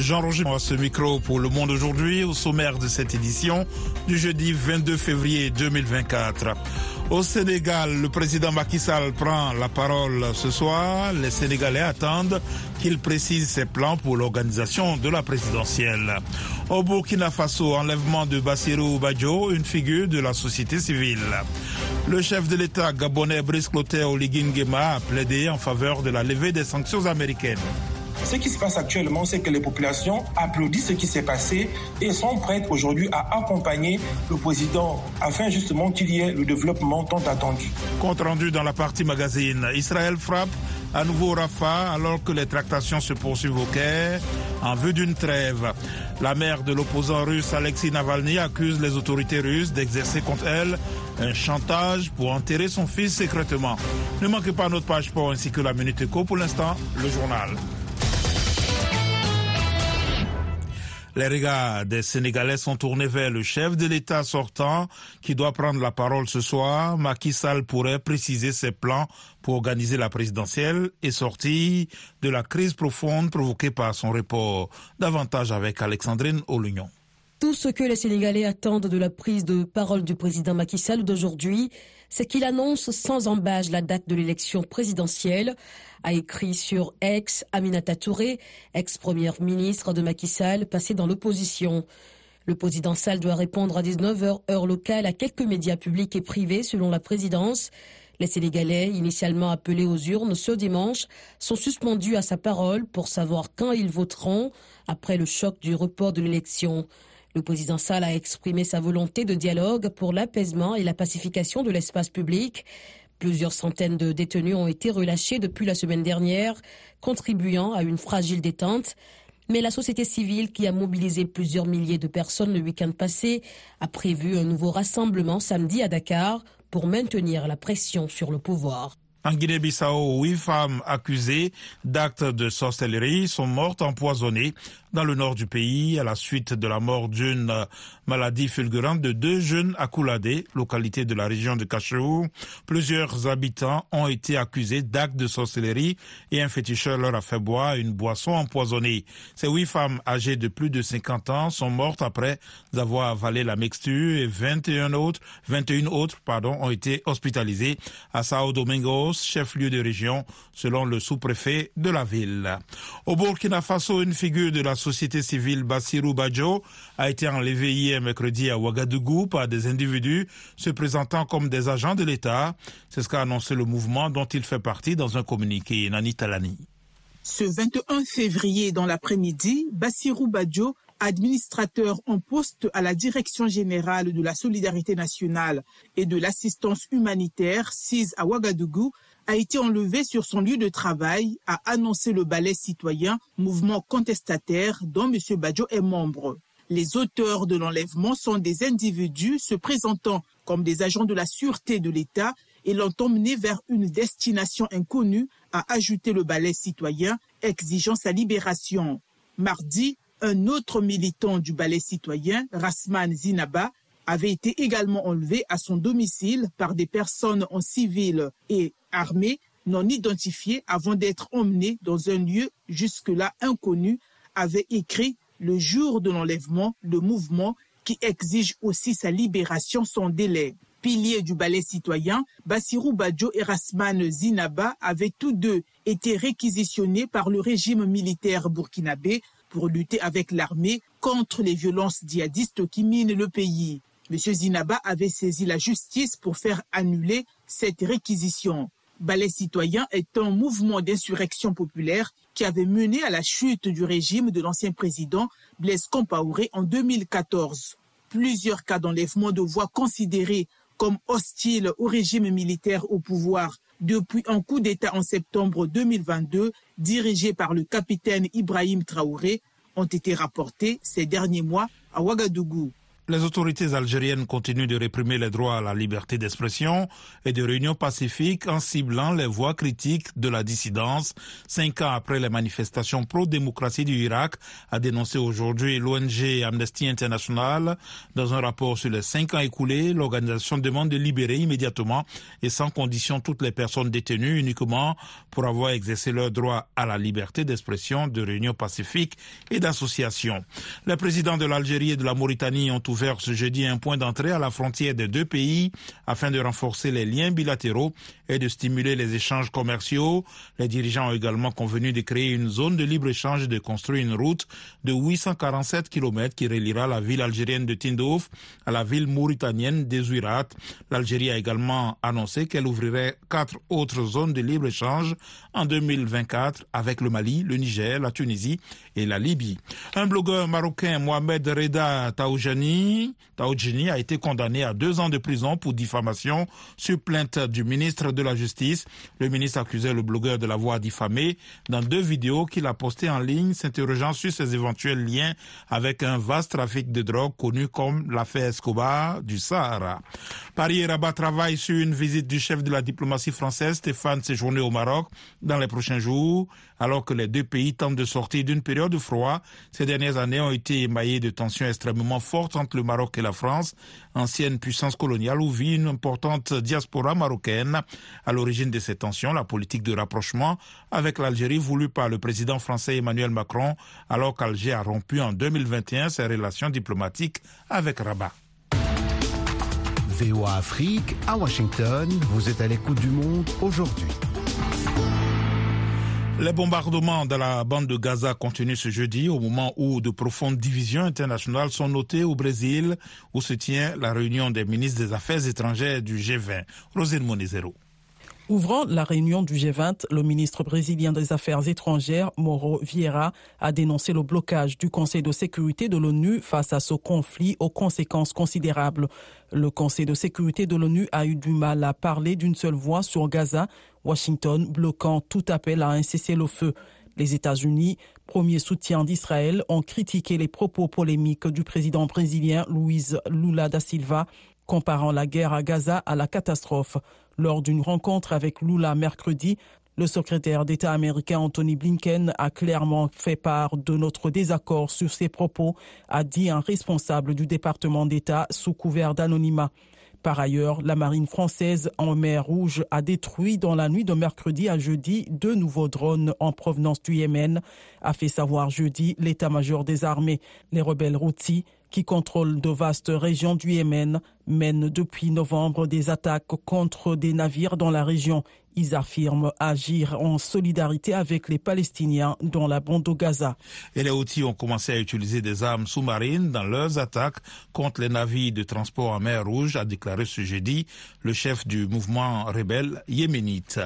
Jean-Roger à ce micro pour Le Monde aujourd'hui au sommaire de cette édition du jeudi 22 février 2024. Au Sénégal, le président Macky Sall prend la parole ce soir. Les Sénégalais attendent qu'il précise ses plans pour l'organisation de la présidentielle. Au Burkina Faso, enlèvement de Bassirou Badjo, une figure de la société civile. Le chef de l'État gabonais Brice Clotaire Oligui a plaidé en faveur de la levée des sanctions américaines. Ce qui se passe actuellement, c'est que les populations applaudissent ce qui s'est passé et sont prêtes aujourd'hui à accompagner le président afin justement qu'il y ait le développement tant attendu. Compte rendu dans la partie magazine, Israël frappe à nouveau Rafah alors que les tractations se poursuivent au Caire en vue d'une trêve. La mère de l'opposant russe Alexei Navalny accuse les autorités russes d'exercer contre elle un chantage pour enterrer son fils secrètement. Ne manquez pas notre page pour ainsi que la Minute Éco. Pour l'instant, le journal. Les regards des Sénégalais sont tournés vers le chef de l'État sortant qui doit prendre la parole ce soir. Macky Sall pourrait préciser ses plans pour organiser la présidentielle et sortir de la crise profonde provoquée par son report. Davantage avec Alexandrine Olugnon. Tout ce que les Sénégalais attendent de la prise de parole du président Macky Sall d'aujourd'hui, c'est qu'il annonce sans embâche la date de l'élection présidentielle a écrit sur ex Aminata Touré, ex-première ministre de Macky Sall, passée dans l'opposition. Le président Sall doit répondre à 19h heure locale à quelques médias publics et privés selon la présidence. Les Sénégalais, initialement appelés aux urnes ce dimanche, sont suspendus à sa parole pour savoir quand ils voteront après le choc du report de l'élection. Le président Sall a exprimé sa volonté de dialogue pour l'apaisement et la pacification de l'espace public. Plusieurs centaines de détenus ont été relâchés depuis la semaine dernière, contribuant à une fragile détente. Mais la société civile, qui a mobilisé plusieurs milliers de personnes le week-end passé, a prévu un nouveau rassemblement samedi à Dakar pour maintenir la pression sur le pouvoir. En Guinée-Bissau, huit femmes accusées d'actes de sorcellerie sont mortes empoisonnées dans le nord du pays à la suite de la mort d'une maladie fulgurante de deux jeunes à Kouladé, localité de la région de Cachou. Plusieurs habitants ont été accusés d'actes de sorcellerie et un féticheur leur a fait boire une boisson empoisonnée. Ces huit femmes âgées de plus de 50 ans sont mortes après avoir avalé la mixture et 21 autres, 21 autres, pardon, ont été hospitalisées à Sao Domingo, chef-lieu de région, selon le sous-préfet de la ville. Au Burkina Faso, une figure de la société civile Bassirou Badjo a été enlevé hier mercredi à Ouagadougou par des individus se présentant comme des agents de l'État. C'est ce qu'a annoncé le mouvement dont il fait partie dans un communiqué. Nani Talani. Ce 21 février dans l'après-midi, Bassirou Badjo, administrateur en poste à la Direction générale de la solidarité nationale et de l'assistance humanitaire, CIS à Ouagadougou, a été enlevé sur son lieu de travail, a annoncé le ballet citoyen, mouvement contestataire dont M. Badjo est membre. Les auteurs de l'enlèvement sont des individus se présentant comme des agents de la sûreté de l'État et l'ont emmené vers une destination inconnue, a ajouté le ballet citoyen, exigeant sa libération. Mardi, un autre militant du ballet citoyen, Rasman Zinaba, avait été également enlevé à son domicile par des personnes en civil et armées non identifiées avant d'être emmenées dans un lieu jusque-là inconnu, avait écrit le jour de l'enlèvement le mouvement qui exige aussi sa libération sans délai. Piliers du ballet citoyen, Bassirou Badjo et Rasman Zinaba avaient tous deux été réquisitionnés par le régime militaire burkinabé pour lutter avec l'armée contre les violences djihadistes qui minent le pays. M. Zinaba avait saisi la justice pour faire annuler cette réquisition. Ballet citoyen est un mouvement d'insurrection populaire qui avait mené à la chute du régime de l'ancien président Blaise Compaoré en 2014. Plusieurs cas d'enlèvement de voix considérés comme hostiles au régime militaire au pouvoir depuis un coup d'État en septembre 2022 dirigé par le capitaine Ibrahim Traoré ont été rapportés ces derniers mois à Ouagadougou. Les autorités algériennes continuent de réprimer les droits à la liberté d'expression et de réunion pacifique en ciblant les voix critiques de la dissidence. Cinq ans après les manifestations pro-démocratie du Irak, a dénoncé aujourd'hui l'ONG Amnesty International. Dans un rapport sur les cinq ans écoulés, l'organisation demande de libérer immédiatement et sans condition toutes les personnes détenues uniquement pour avoir exercé leur droit à la liberté d'expression, de réunion pacifique et d'association. Les présidents de l'Algérie et de la Mauritanie ont ouvert ce jeudi un point d'entrée à la frontière des deux pays afin de renforcer les liens bilatéraux et de stimuler les échanges commerciaux. Les dirigeants ont également convenu de créer une zone de libre-échange et de construire une route de 847 km qui reliera la ville algérienne de Tindouf à la ville mauritanienne d'Ezouirat. L'Algérie a également annoncé qu'elle ouvrirait quatre autres zones de libre-échange en 2024 avec le Mali, le Niger, la Tunisie et la Libye. Un blogueur marocain, Mohamed Reda Taoujani, Taoudjini a été condamné à deux ans de prison pour diffamation sur plainte du ministre de la Justice. Le ministre accusait le blogueur de l'avoir diffamé dans deux vidéos qu'il a postées en ligne s'interrogeant sur ses éventuels liens avec un vaste trafic de drogue connu comme l'affaire Escobar du Sahara. Paris et Rabat travaillent sur une visite du chef de la diplomatie française Stéphane séjourné au Maroc dans les prochains jours, alors que les deux pays tentent de sortir d'une période de froid. Ces dernières années ont été émaillées de tensions extrêmement fortes entre le Maroc et la France, ancienne puissance coloniale où vit une importante diaspora marocaine. À l'origine de ces tensions, la politique de rapprochement avec l'Algérie voulue par le président français Emmanuel Macron, alors qu'Alger a rompu en 2021 ses relations diplomatiques avec Rabat. VOA Afrique, à Washington, vous êtes à l'écoute du monde aujourd'hui. Les bombardements dans la bande de Gaza continuent ce jeudi au moment où de profondes divisions internationales sont notées au Brésil où se tient la réunion des ministres des Affaires étrangères du G20. Rosine Monizero. Ouvrant la réunion du G20, le ministre brésilien des Affaires étrangères, Mauro Vieira, a dénoncé le blocage du Conseil de sécurité de l'ONU face à ce conflit aux conséquences considérables. Le Conseil de sécurité de l'ONU a eu du mal à parler d'une seule voix sur Gaza, Washington bloquant tout appel à un cessez-le-feu. Les États-Unis, premier soutien d'Israël, ont critiqué les propos polémiques du président brésilien Luiz Lula da Silva, comparant la guerre à Gaza à la catastrophe. Lors d'une rencontre avec Lula mercredi, le secrétaire d'État américain Anthony Blinken a clairement fait part de notre désaccord sur ses propos, a dit un responsable du département d'État sous couvert d'anonymat. Par ailleurs, la marine française en mer Rouge a détruit dans la nuit de mercredi à jeudi deux nouveaux drones en provenance du Yémen, a fait savoir jeudi l'état-major des armées. Les rebelles Houthis qui contrôlent de vastes régions du Yémen, mènent depuis novembre des attaques contre des navires dans la région. Ils affirment agir en solidarité avec les Palestiniens dans la bande de Gaza. Et les Houthis ont commencé à utiliser des armes sous-marines dans leurs attaques contre les navires de transport en mer Rouge, a déclaré ce jeudi le chef du mouvement rebelle yéménite.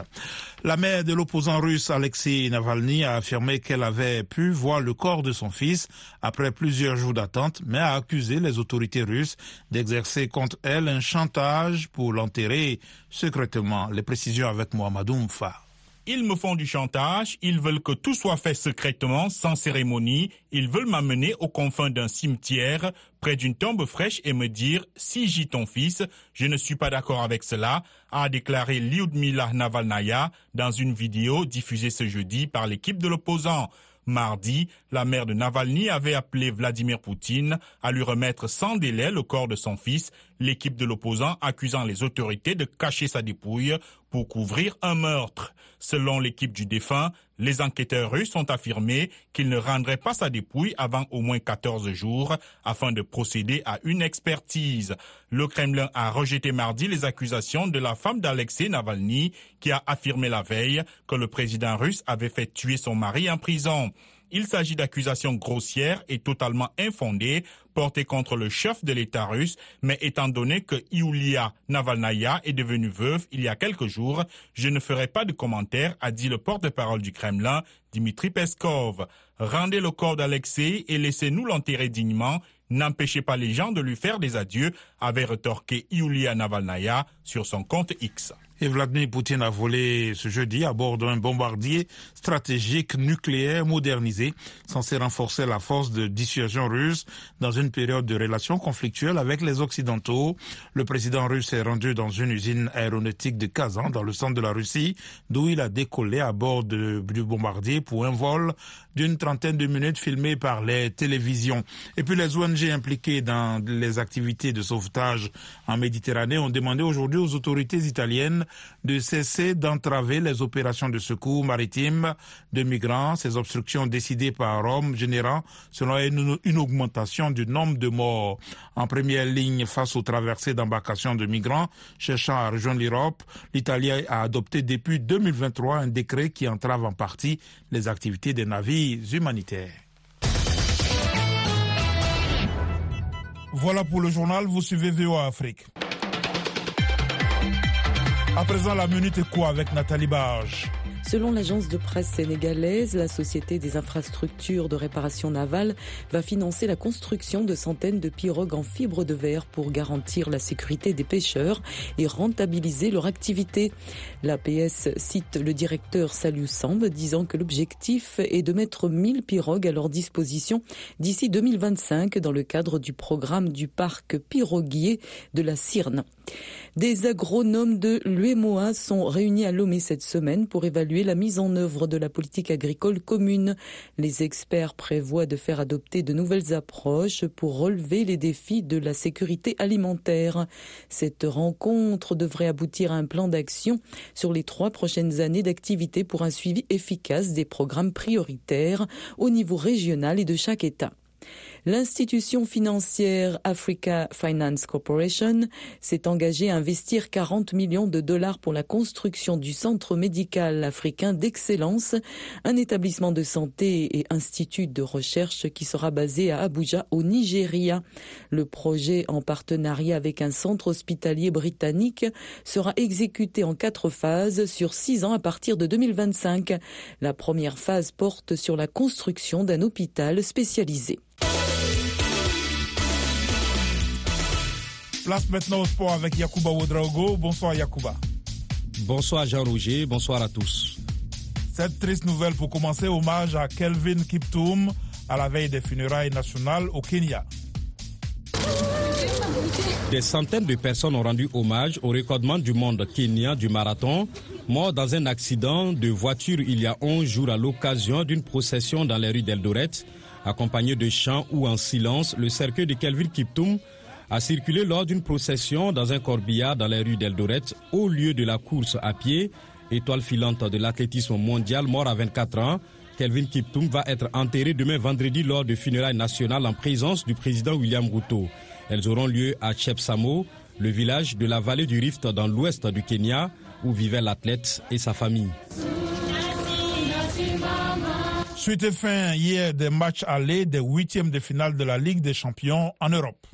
La mère de l'opposant russe Alexei Navalny a affirmé qu'elle avait pu voir le corps de son fils après plusieurs jours d'attente, mais a accusé les autorités russes d'exercer contre elle un chantage pour l'enterrer secrètement. Les précisions avec Mohamedou Mfa. Ils me font du chantage, ils veulent que tout soit fait secrètement, sans cérémonie, ils veulent m'amener aux confins d'un cimetière, près d'une tombe fraîche et me dire « si j'y ton fils, je ne suis pas d'accord avec cela », a déclaré Lyudmila Navalnaya dans une vidéo diffusée ce jeudi par l'équipe de l'opposant. Mardi, la mère de Navalny avait appelé Vladimir Poutine à lui remettre sans délai le corps de son fils, l'équipe de l'opposant accusant les autorités de cacher sa dépouille pour couvrir un meurtre. Selon l'équipe du défunt, les enquêteurs russes ont affirmé qu'ils ne rendraient pas sa dépouille avant au moins 14 jours afin de procéder à une expertise. Le Kremlin a rejeté mardi les accusations de la femme d'Alexei Navalny qui a affirmé la veille que le président russe avait fait tuer son mari en prison. Il s'agit d'accusations grossières et totalement infondées portées contre le chef de l'État russe, mais étant donné que Iulia Navalnaya est devenue veuve il y a quelques jours, je ne ferai pas de commentaires, a dit le porte-parole du Kremlin, Dimitri Peskov. Rendez le corps d'Alexei et laissez-nous l'enterrer dignement. N'empêchez pas les gens de lui faire des adieux, avait retorqué Iulia Navalnaya sur son compte X. Et Vladimir Poutine a volé ce jeudi à bord d'un bombardier stratégique nucléaire modernisé, censé renforcer la force de dissuasion russe dans une période de relations conflictuelles avec les Occidentaux. Le président russe est rendu dans une usine aéronautique de Kazan, dans le centre de la Russie, d'où il a décollé à bord du bombardier pour un vol d'une trentaine de minutes filmé par les télévisions. Et puis les ONG impliquées dans les activités de sauvetage en Méditerranée ont demandé aujourd'hui aux autorités italiennes de cesser d'entraver les opérations de secours maritime de migrants. Ces obstructions décidées par Rome générant, selon une, une augmentation du nombre de morts. En première ligne face aux traversées d'embarcations de migrants cherchant à rejoindre l'Europe, l'Italie a adopté depuis 2023 un décret qui entrave en partie les activités des navires humanitaires. Voilà pour le journal, vous suivez VOA Afrique. À présent, la minute est quoi avec Nathalie Barge Selon l'agence de presse sénégalaise, la Société des infrastructures de réparation navale va financer la construction de centaines de pirogues en fibre de verre pour garantir la sécurité des pêcheurs et rentabiliser leur activité. L'APS cite le directeur Salut Samb disant que l'objectif est de mettre 1000 pirogues à leur disposition d'ici 2025 dans le cadre du programme du parc piroguier de la Cyrne. Des agronomes de l'UEMOA sont réunis à Lomé cette semaine pour évaluer la mise en œuvre de la politique agricole commune. Les experts prévoient de faire adopter de nouvelles approches pour relever les défis de la sécurité alimentaire. Cette rencontre devrait aboutir à un plan d'action sur les trois prochaines années d'activité pour un suivi efficace des programmes prioritaires au niveau régional et de chaque État. L'institution financière Africa Finance Corporation s'est engagée à investir 40 millions de dollars pour la construction du centre médical africain d'excellence, un établissement de santé et institut de recherche qui sera basé à Abuja au Nigeria. Le projet en partenariat avec un centre hospitalier britannique sera exécuté en quatre phases sur six ans à partir de 2025. La première phase porte sur la construction d'un hôpital spécialisé. Place maintenant au sport avec Yacouba Ouedraogo. Bonsoir Yacouba. Bonsoir Jean-Roger, bonsoir à tous. Cette triste nouvelle pour commencer, hommage à Kelvin Kiptoum à la veille des funérailles nationales au Kenya. Des centaines de personnes ont rendu hommage au recordement du monde kenyan du marathon, mort dans un accident de voiture il y a 11 jours à l'occasion d'une procession dans les rues d'Eldoret. Accompagné de chants ou en silence, le cercueil de Kelvin Kiptoum a circulé lors d'une procession dans un corbillard dans les rues d'Eldoret au lieu de la course à pied, étoile filante de l'athlétisme mondial mort à 24 ans. Kelvin Kiptoum va être enterré demain vendredi lors de funérailles nationales en présence du président William Ruto. Elles auront lieu à Chepsamo, le village de la vallée du Rift dans l'ouest du Kenya, où vivait l'athlète et sa famille. Suite et fin hier des matchs allés des huitièmes de finale de la Ligue des champions en Europe.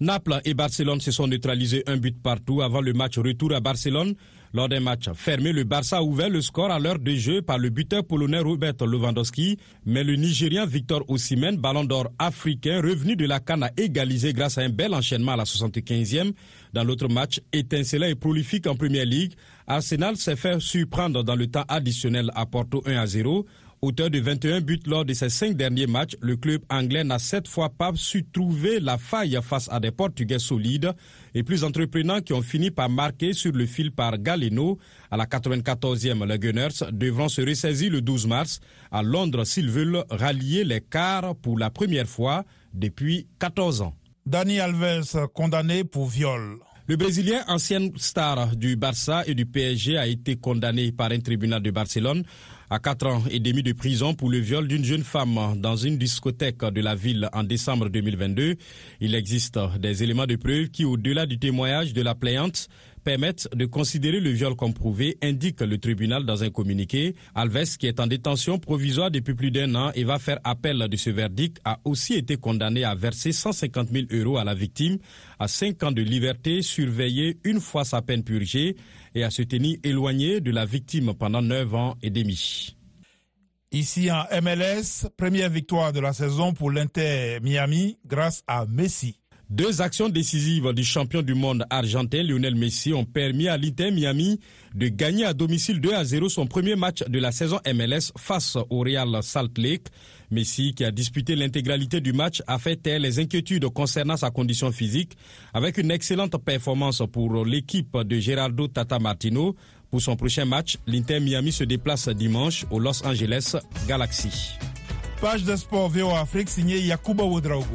Naples et Barcelone se sont neutralisés un but partout avant le match retour à Barcelone. Lors d'un match fermé, le Barça a ouvert le score à l'heure de jeu par le buteur polonais Robert Lewandowski, mais le Nigérien Victor Osimhen, ballon d'or africain, revenu de la canne, a égalisé grâce à un bel enchaînement à la 75e. Dans l'autre match, étincelant et prolifique en Première Ligue, Arsenal s'est fait surprendre dans le temps additionnel à Porto 1 à 0. Auteur de 21 buts lors de ses cinq derniers matchs, le club anglais n'a cette fois pas su trouver la faille face à des Portugais solides et plus entreprenants qui ont fini par marquer sur le fil par Galeno. À la 94e, les Gunners devront se ressaisir le 12 mars à Londres s'ils veulent rallier les quarts pour la première fois depuis 14 ans. Dani Alves condamné pour viol. Le Brésilien, ancienne star du Barça et du PSG, a été condamné par un tribunal de Barcelone à 4 ans et demi de prison pour le viol d'une jeune femme dans une discothèque de la ville en décembre 2022. Il existe des éléments de preuve qui, au-delà du témoignage de la plaignante, permettent de considérer le viol comme prouvé, indique le tribunal dans un communiqué. Alves, qui est en détention provisoire depuis plus d'un an et va faire appel de ce verdict, a aussi été condamné à verser 150 000 euros à la victime, à 5 ans de liberté surveillée une fois sa peine purgée et à se tenir éloigné de la victime pendant 9 ans et demi. Ici en MLS, première victoire de la saison pour l'Inter Miami grâce à Messi. Deux actions décisives du champion du monde argentin Lionel Messi ont permis à l'Inter Miami de gagner à domicile 2 à 0 son premier match de la saison MLS face au Real Salt Lake. Messi, qui a disputé l'intégralité du match, a fait taire les inquiétudes concernant sa condition physique avec une excellente performance pour l'équipe de Gerardo Tata Martino. Pour son prochain match, l'Inter Miami se déplace dimanche au Los Angeles Galaxy. Page de sport VO Afrique signée Yakuba Ouedraogo.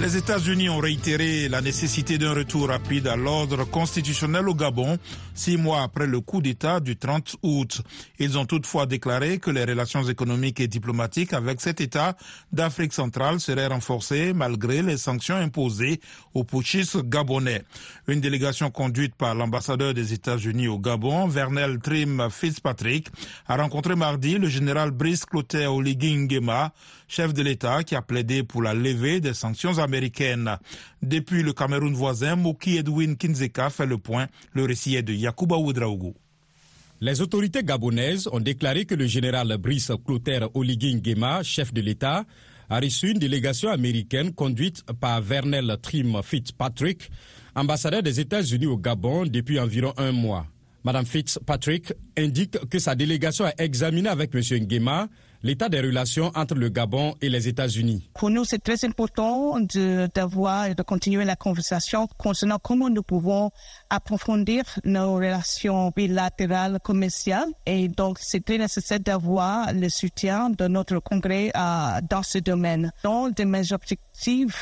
Les États-Unis ont réitéré la nécessité d'un retour rapide à l'ordre constitutionnel au Gabon, six mois après le coup d'État du 30 août. Ils ont toutefois déclaré que les relations économiques et diplomatiques avec cet État d'Afrique centrale seraient renforcées malgré les sanctions imposées aux putschistes gabonais. Une délégation conduite par l'ambassadeur des États-Unis au Gabon, Vernel Trim Fitzpatrick, a rencontré mardi le général Brice Clotaire Oligui Nguema, chef de l'État qui a plaidé pour la levée des sanctions américaines. Depuis le Cameroun voisin, Moki Edwin Kinzeka fait le point. Le récit est de Yakuba Oudraogo. Les autorités gabonaises ont déclaré que le général Brice Clotaire Oligui Nguema, chef de l'État, a reçu une délégation américaine conduite par Vernel Trim Fitzpatrick, ambassadeur des États-Unis au Gabon depuis environ un mois. Madame Fitzpatrick indique que sa délégation a examiné avec M. Nguema l'état des relations entre le Gabon et les États-Unis. Pour nous, c'est très important d'avoir et de continuer la conversation concernant comment nous pouvons approfondir nos relations bilatérales commerciales. Et donc, c'est très nécessaire d'avoir le soutien de notre Congrès euh, dans ce domaine. Donc, de mes objectifs,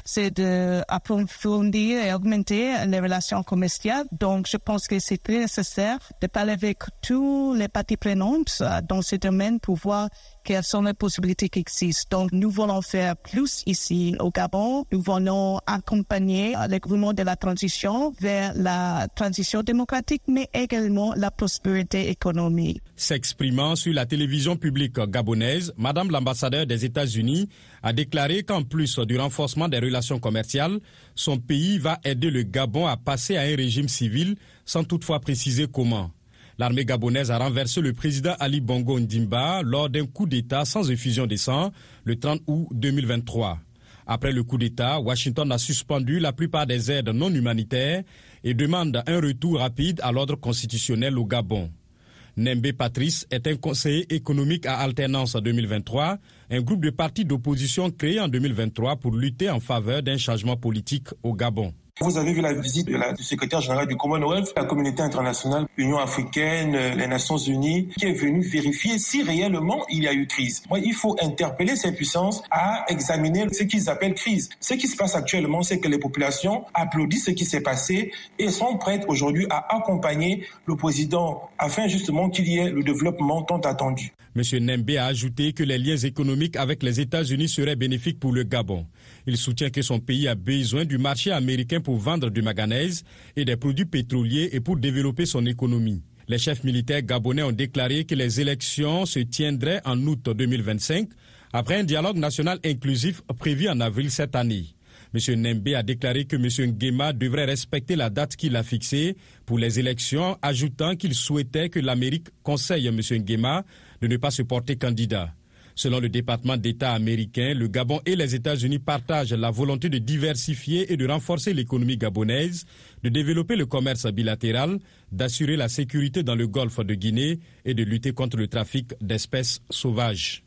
c'est d'approfondir et augmenter les relations commerciales. Donc, je pense que c'est très nécessaire de parler avec tous les parties prenantes euh, dans ce domaine pour voir quelles sont les possibilités qui existent. Donc, nous voulons faire plus ici au Gabon. Nous voulons accompagner le gouvernement de la transition vers la transition démocratique, mais également la prospérité économique. S'exprimant sur la télévision publique gabonaise, Madame l'ambassadeur des États-Unis a déclaré qu'en plus du renforcement des relations commerciales, son pays va aider le Gabon à passer à un régime civil sans toutefois préciser comment. L'armée gabonaise a renversé le président Ali Bongo Ndimba lors d'un coup d'État sans effusion de sang le 30 août 2023. Après le coup d'État, Washington a suspendu la plupart des aides non humanitaires et demande un retour rapide à l'ordre constitutionnel au Gabon. Nembe Patrice est un conseiller économique à alternance en 2023, un groupe de partis d'opposition créé en 2023 pour lutter en faveur d'un changement politique au Gabon. Vous avez vu la visite de la, du secrétaire général du Commonwealth, la communauté internationale, l'Union africaine, les Nations unies, qui est venue vérifier si réellement il y a eu crise. Moi, il faut interpeller ces puissances à examiner ce qu'ils appellent crise. Ce qui se passe actuellement, c'est que les populations applaudissent ce qui s'est passé et sont prêtes aujourd'hui à accompagner le président afin justement qu'il y ait le développement tant attendu. M. Nembe a ajouté que les liens économiques avec les États-Unis seraient bénéfiques pour le Gabon. Il soutient que son pays a besoin du marché américain pour vendre du manganèse et des produits pétroliers et pour développer son économie. Les chefs militaires gabonais ont déclaré que les élections se tiendraient en août 2025 après un dialogue national inclusif prévu en avril cette année. M. Nembe a déclaré que M. Nguema devrait respecter la date qu'il a fixée pour les élections, ajoutant qu'il souhaitait que l'Amérique conseille M. Nguema de ne pas se porter candidat. Selon le département d'État américain, le Gabon et les États-Unis partagent la volonté de diversifier et de renforcer l'économie gabonaise, de développer le commerce bilatéral, d'assurer la sécurité dans le golfe de Guinée et de lutter contre le trafic d'espèces sauvages.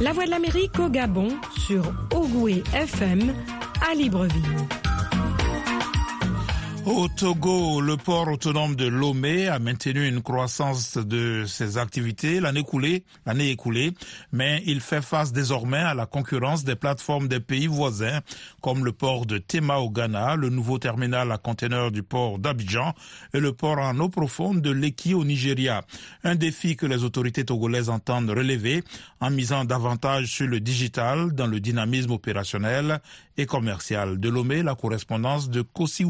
La Voix de l'Amérique au Gabon sur Ogoué FM à Libreville. Au Togo, le port autonome de Lomé a maintenu une croissance de ses activités l'année écoulée, l'année écoulée, mais il fait face désormais à la concurrence des plateformes des pays voisins, comme le port de Tema au Ghana, le nouveau terminal à conteneurs du port d'Abidjan et le port en eau profonde de Leki au Nigeria. Un défi que les autorités togolaises entendent relever en misant davantage sur le digital dans le dynamisme opérationnel et commercial. De Lomé, la correspondance de Kossi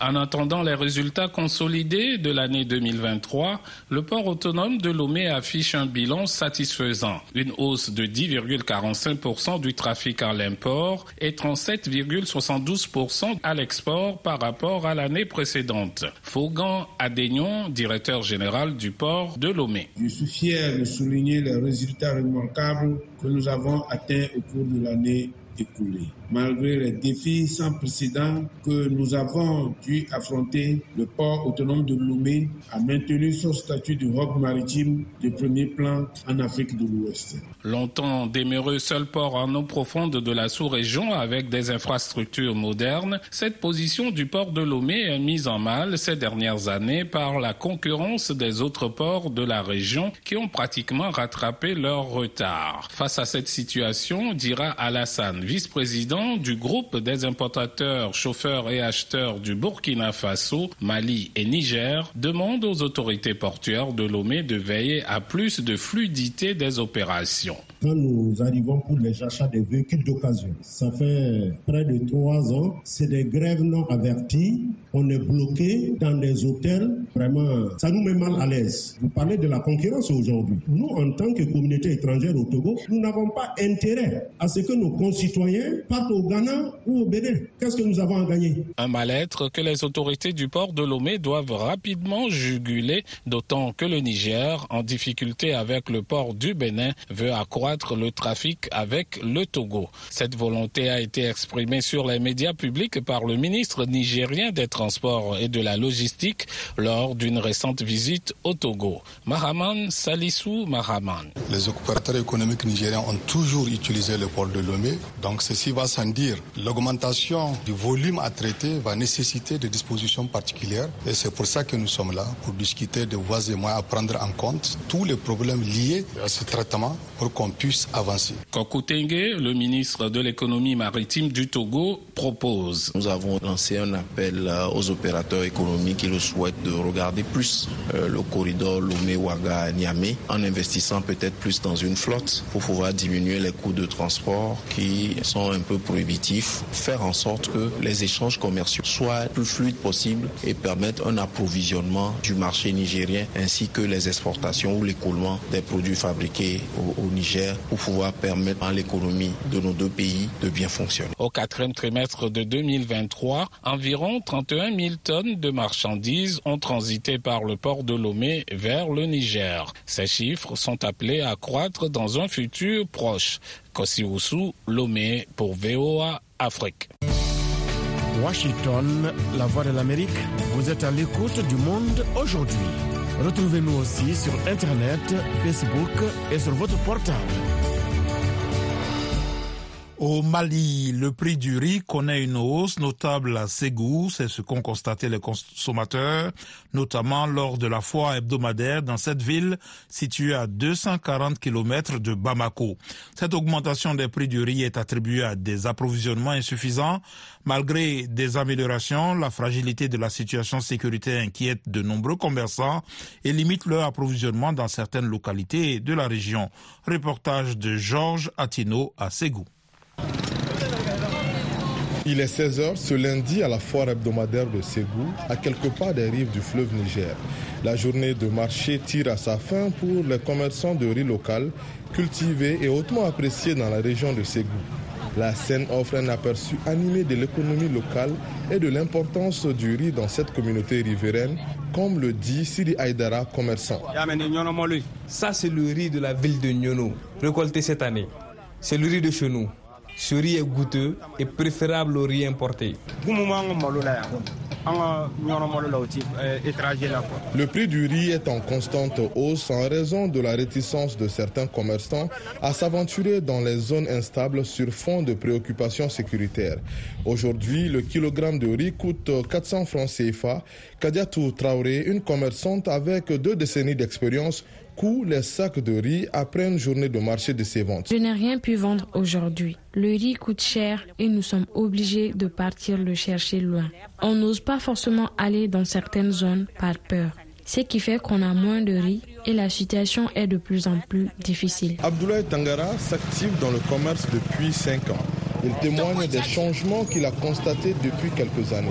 En attendant les résultats consolidés de l'année 2023, le port autonome de Lomé affiche un bilan satisfaisant. Une hausse de 10,45% du trafic à l'import et 37,72% à l'export par rapport à l'année précédente. Faugan Adénion, directeur général du port de Lomé. Je suis fier de souligner les résultats remarquables que nous avons atteints au cours de l'année écoulée malgré les défis sans précédent que nous avons dû affronter, le port autonome de Lomé a maintenu son statut de hub maritime de premier plan en Afrique de l'Ouest. Longtemps demeuré seul port en eau profonde de la sous-région avec des infrastructures modernes, cette position du port de Lomé est mise en mal ces dernières années par la concurrence des autres ports de la région qui ont pratiquement rattrapé leur retard. Face à cette situation, dira Alassane, vice-président du groupe des importateurs, chauffeurs et acheteurs du Burkina Faso, Mali et Niger demande aux autorités portuaires de Lomé de veiller à plus de fluidité des opérations. Quand nous arrivons pour les achats des véhicules d'occasion, ça fait près de trois ans, c'est des grèves non averties. On est bloqué dans des hôtels. Vraiment, ça nous met mal à l'aise. Vous parlez de la concurrence aujourd'hui. Nous, en tant que communauté étrangère au Togo, nous n'avons pas intérêt à ce que nos concitoyens partent au Ghana ou au Bénin. Qu'est-ce que nous avons à gagner? Un mal-être que les autorités du port de Lomé doivent rapidement juguler, d'autant que le Niger, en difficulté avec le port du Bénin, veut accroître le trafic avec le Togo. Cette volonté a été exprimée sur les médias publics par le ministre nigérien des Transports et de la Logistique lors d'une récente visite au Togo. Mahaman Salissou Mahaman. Les opérateurs économiques nigériens ont toujours utilisé le port de Lomé, donc ceci va sans dire. L'augmentation du volume à traiter va nécessiter des dispositions particulières et c'est pour ça que nous sommes là, pour discuter de voies et moyens à prendre en compte tous les problèmes liés à ce traitement pour qu'on puisse avancer. Kokutenge, le ministre de l'économie maritime du Togo, propose. Nous avons lancé un appel aux opérateurs économiques qui le souhaitent de regarder plus le corridor Lomé-Ouaga-Niamey en investissant peut-être plus dans une flotte pour pouvoir diminuer les coûts de transport qui sont un peu prohibitifs, faire en sorte que les échanges commerciaux soient plus fluides possible et permettent un approvisionnement du marché nigérien ainsi que les exportations ou l'écoulement des produits fabriqués au, au Niger pour pouvoir permettre à l'économie de nos deux pays de bien fonctionner. Au quatrième trimestre de 2023, environ 31 000 tonnes de marchandises ont transité par le port de Lomé vers le Niger. Ces chiffres sont appelés à croître dans un futur proche. Kosiwusu, Lomé pour VOA Afrique. Washington, la voix de l'Amérique, vous êtes à l'écoute du monde aujourd'hui. Retrouvez-nous aussi sur Internet, Facebook et sur votre portable. Au Mali, le prix du riz connaît une hausse notable à Ségou, c'est ce qu'ont constaté les consommateurs, notamment lors de la foire hebdomadaire dans cette ville située à 240 km de Bamako. Cette augmentation des prix du riz est attribuée à des approvisionnements insuffisants. Malgré des améliorations, la fragilité de la situation sécuritaire inquiète de nombreux commerçants et limite leur approvisionnement dans certaines localités de la région. Reportage de Georges Attino à Ségou. Il est 16h ce lundi à la foire hebdomadaire de Ségou, à quelques pas des rives du fleuve Niger. La journée de marché tire à sa fin pour les commerçants de riz local, cultivés et hautement appréciés dans la région de Ségou. La scène offre un aperçu animé de l'économie locale et de l'importance du riz dans cette communauté riveraine, comme le dit Siri Aydara, commerçant. Ça, c'est le riz de la ville de Nyono, récolté cette année. C'est le riz de chez nous. Ce riz est goûteux et préférable au riz importé. Le prix du riz est en constante hausse en raison de la réticence de certains commerçants à s'aventurer dans les zones instables sur fond de préoccupations sécuritaires. Aujourd'hui, le kilogramme de riz coûte 400 francs CFA. Kadiatou Traoré, une commerçante avec deux décennies d'expérience, coût les sacs de riz après une journée de marché de ses ventes. Je n'ai rien pu vendre aujourd'hui. Le riz coûte cher et nous sommes obligés de partir le chercher loin. On n'ose pas forcément aller dans certaines zones par peur. Ce qui fait qu'on a moins de riz et la situation est de plus en plus difficile. Abdoulaye Tangara s'active dans le commerce depuis 5 ans. Il témoigne des changements qu'il a constatés depuis quelques années.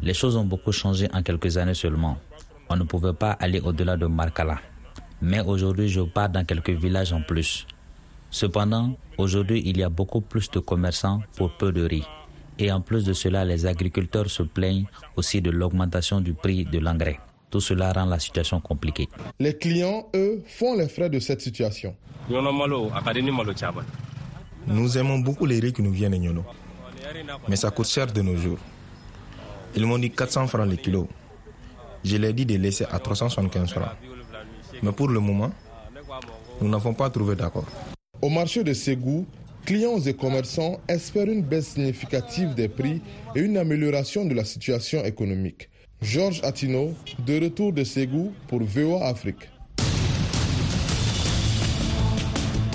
Les choses ont beaucoup changé en quelques années seulement. On ne pouvait pas aller au-delà de Markala. Mais aujourd'hui, je pars dans quelques villages en plus. Cependant, aujourd'hui, il y a beaucoup plus de commerçants pour peu de riz. Et en plus de cela, les agriculteurs se plaignent aussi de l'augmentation du prix de l'engrais. Tout cela rend la situation compliquée. Les clients, eux, font les frais de cette situation. Nous aimons beaucoup les riz qui nous viennent de Nyono. Mais ça coûte cher de nos jours. Ils m'ont dit 400 francs le kilo. Je leur ai dit de laisser à 375 francs. Mais pour le moment, nous n'avons pas trouvé d'accord. Au marché de Ségou, clients et commerçants espèrent une baisse significative des prix et une amélioration de la situation économique. Georges Attino, de retour de Ségou pour VOA Afrique.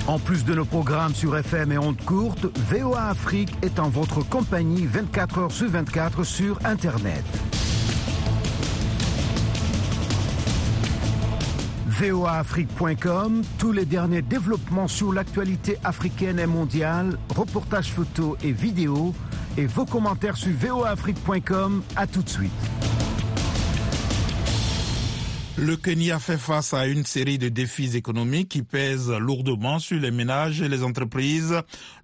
En plus de nos programmes sur FM et ondes courtes, VOA Afrique est en votre compagnie 24 heures sur 24 sur Internet. voaafrique.com, tous les derniers développements sur l'actualité africaine et mondiale, reportages photos et vidéos, et vos commentaires sur voaafrique.com. À tout de suite. Le Kenya fait face à une série de défis économiques qui pèsent lourdement sur les ménages et les entreprises.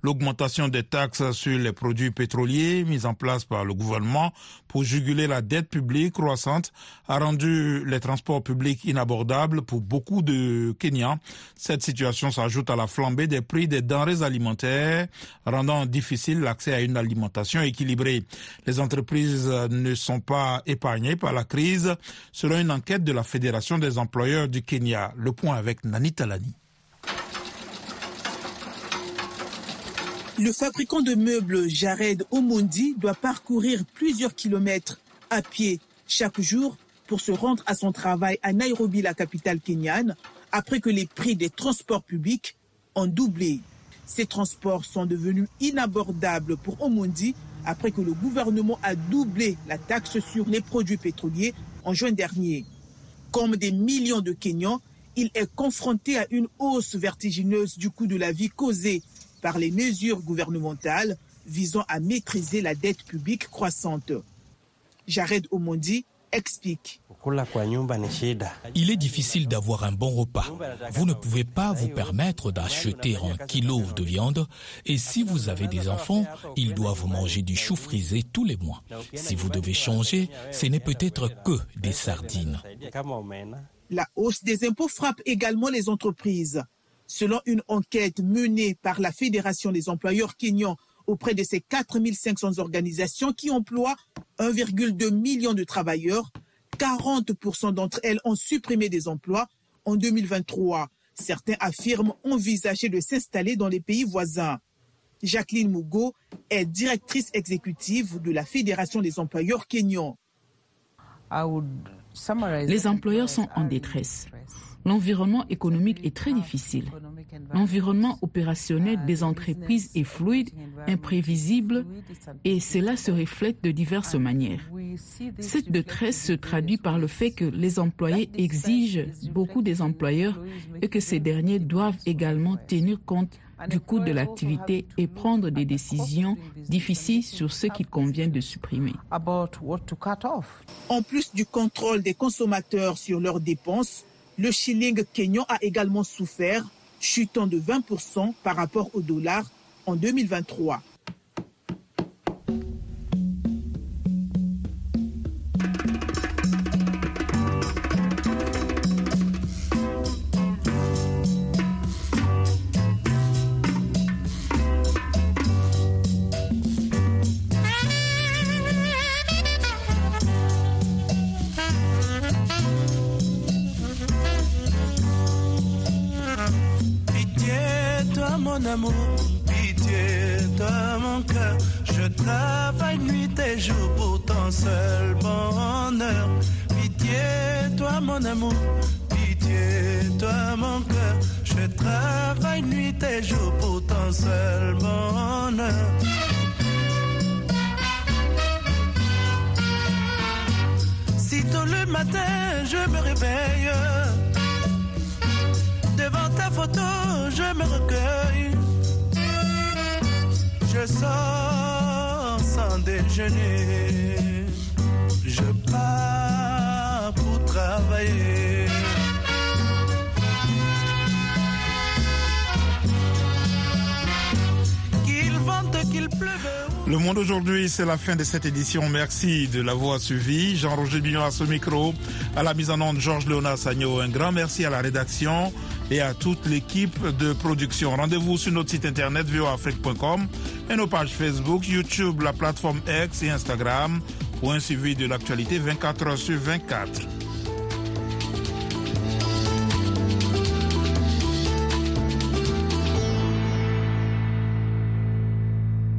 L'augmentation des taxes sur les produits pétroliers mise en place par le gouvernement pour juguler la dette publique croissante a rendu les transports publics inabordables pour beaucoup de Kenyans. Cette situation s'ajoute à la flambée des prix des denrées alimentaires, rendant difficile l'accès à une alimentation équilibrée. Les entreprises ne sont pas épargnées par la crise, selon une enquête de la des employeurs du Kenya. Le point avec Nani Talani. Le fabricant de meubles Jared Omondi doit parcourir plusieurs kilomètres à pied chaque jour pour se rendre à son travail à Nairobi, la capitale kenyane, après que les prix des transports publics ont doublé. Ces transports sont devenus inabordables pour Omondi après que le gouvernement a doublé la taxe sur les produits pétroliers en juin dernier. Comme des millions de Kenyans, il est confronté à une hausse vertigineuse du coût de la vie causée par les mesures gouvernementales visant à maîtriser la dette publique croissante. Jared Omondi explique. Il est difficile d'avoir un bon repas. Vous ne pouvez pas vous permettre d'acheter un kilo de viande et si vous avez des enfants, ils doivent manger du chou frisé tous les mois. Si vous devez changer, ce n'est peut-être que des sardines. La hausse des impôts frappe également les entreprises. Selon une enquête menée par la Fédération des employeurs kenyans auprès de ces 4500 organisations qui emploient 1,2 million de travailleurs, 40% d'entre elles ont supprimé des emplois en 2023. Certains affirment envisager de s'installer dans les pays voisins. Jacqueline Mugo est directrice exécutive de la Fédération des employeurs kenyans. Les employeurs sont en détresse. L'environnement économique est très difficile. L'environnement opérationnel des entreprises est fluide, imprévisible et cela se reflète de diverses manières. Cette détresse se traduit par le fait que les employés exigent beaucoup des employeurs et que ces derniers doivent également tenir compte du coût de l'activité et prendre des décisions difficiles sur ce qu'il convient de supprimer. En plus du contrôle des consommateurs sur leurs dépenses, le shilling kenyan a également souffert, chutant de 20% par rapport au dollar en 2023. Le matin je me réveille devant ta photo, je me recueille. je sors sans déjeuner. Je pars pour travailler. Qu'il vente, qu'il pleuve. Le monde aujourd'hui, c'est la fin de cette édition. Merci de l'avoir suivi. Jean-Roger Bignon à ce micro. À la mise en onde, Georges Léonard Sagno. Un grand merci à la rédaction et à toute l'équipe de production. Rendez-vous sur notre site internet voafrique.com et nos pages Facebook, YouTube, la plateforme X et Instagram pour un suivi de l'actualité 24 heures sur 24.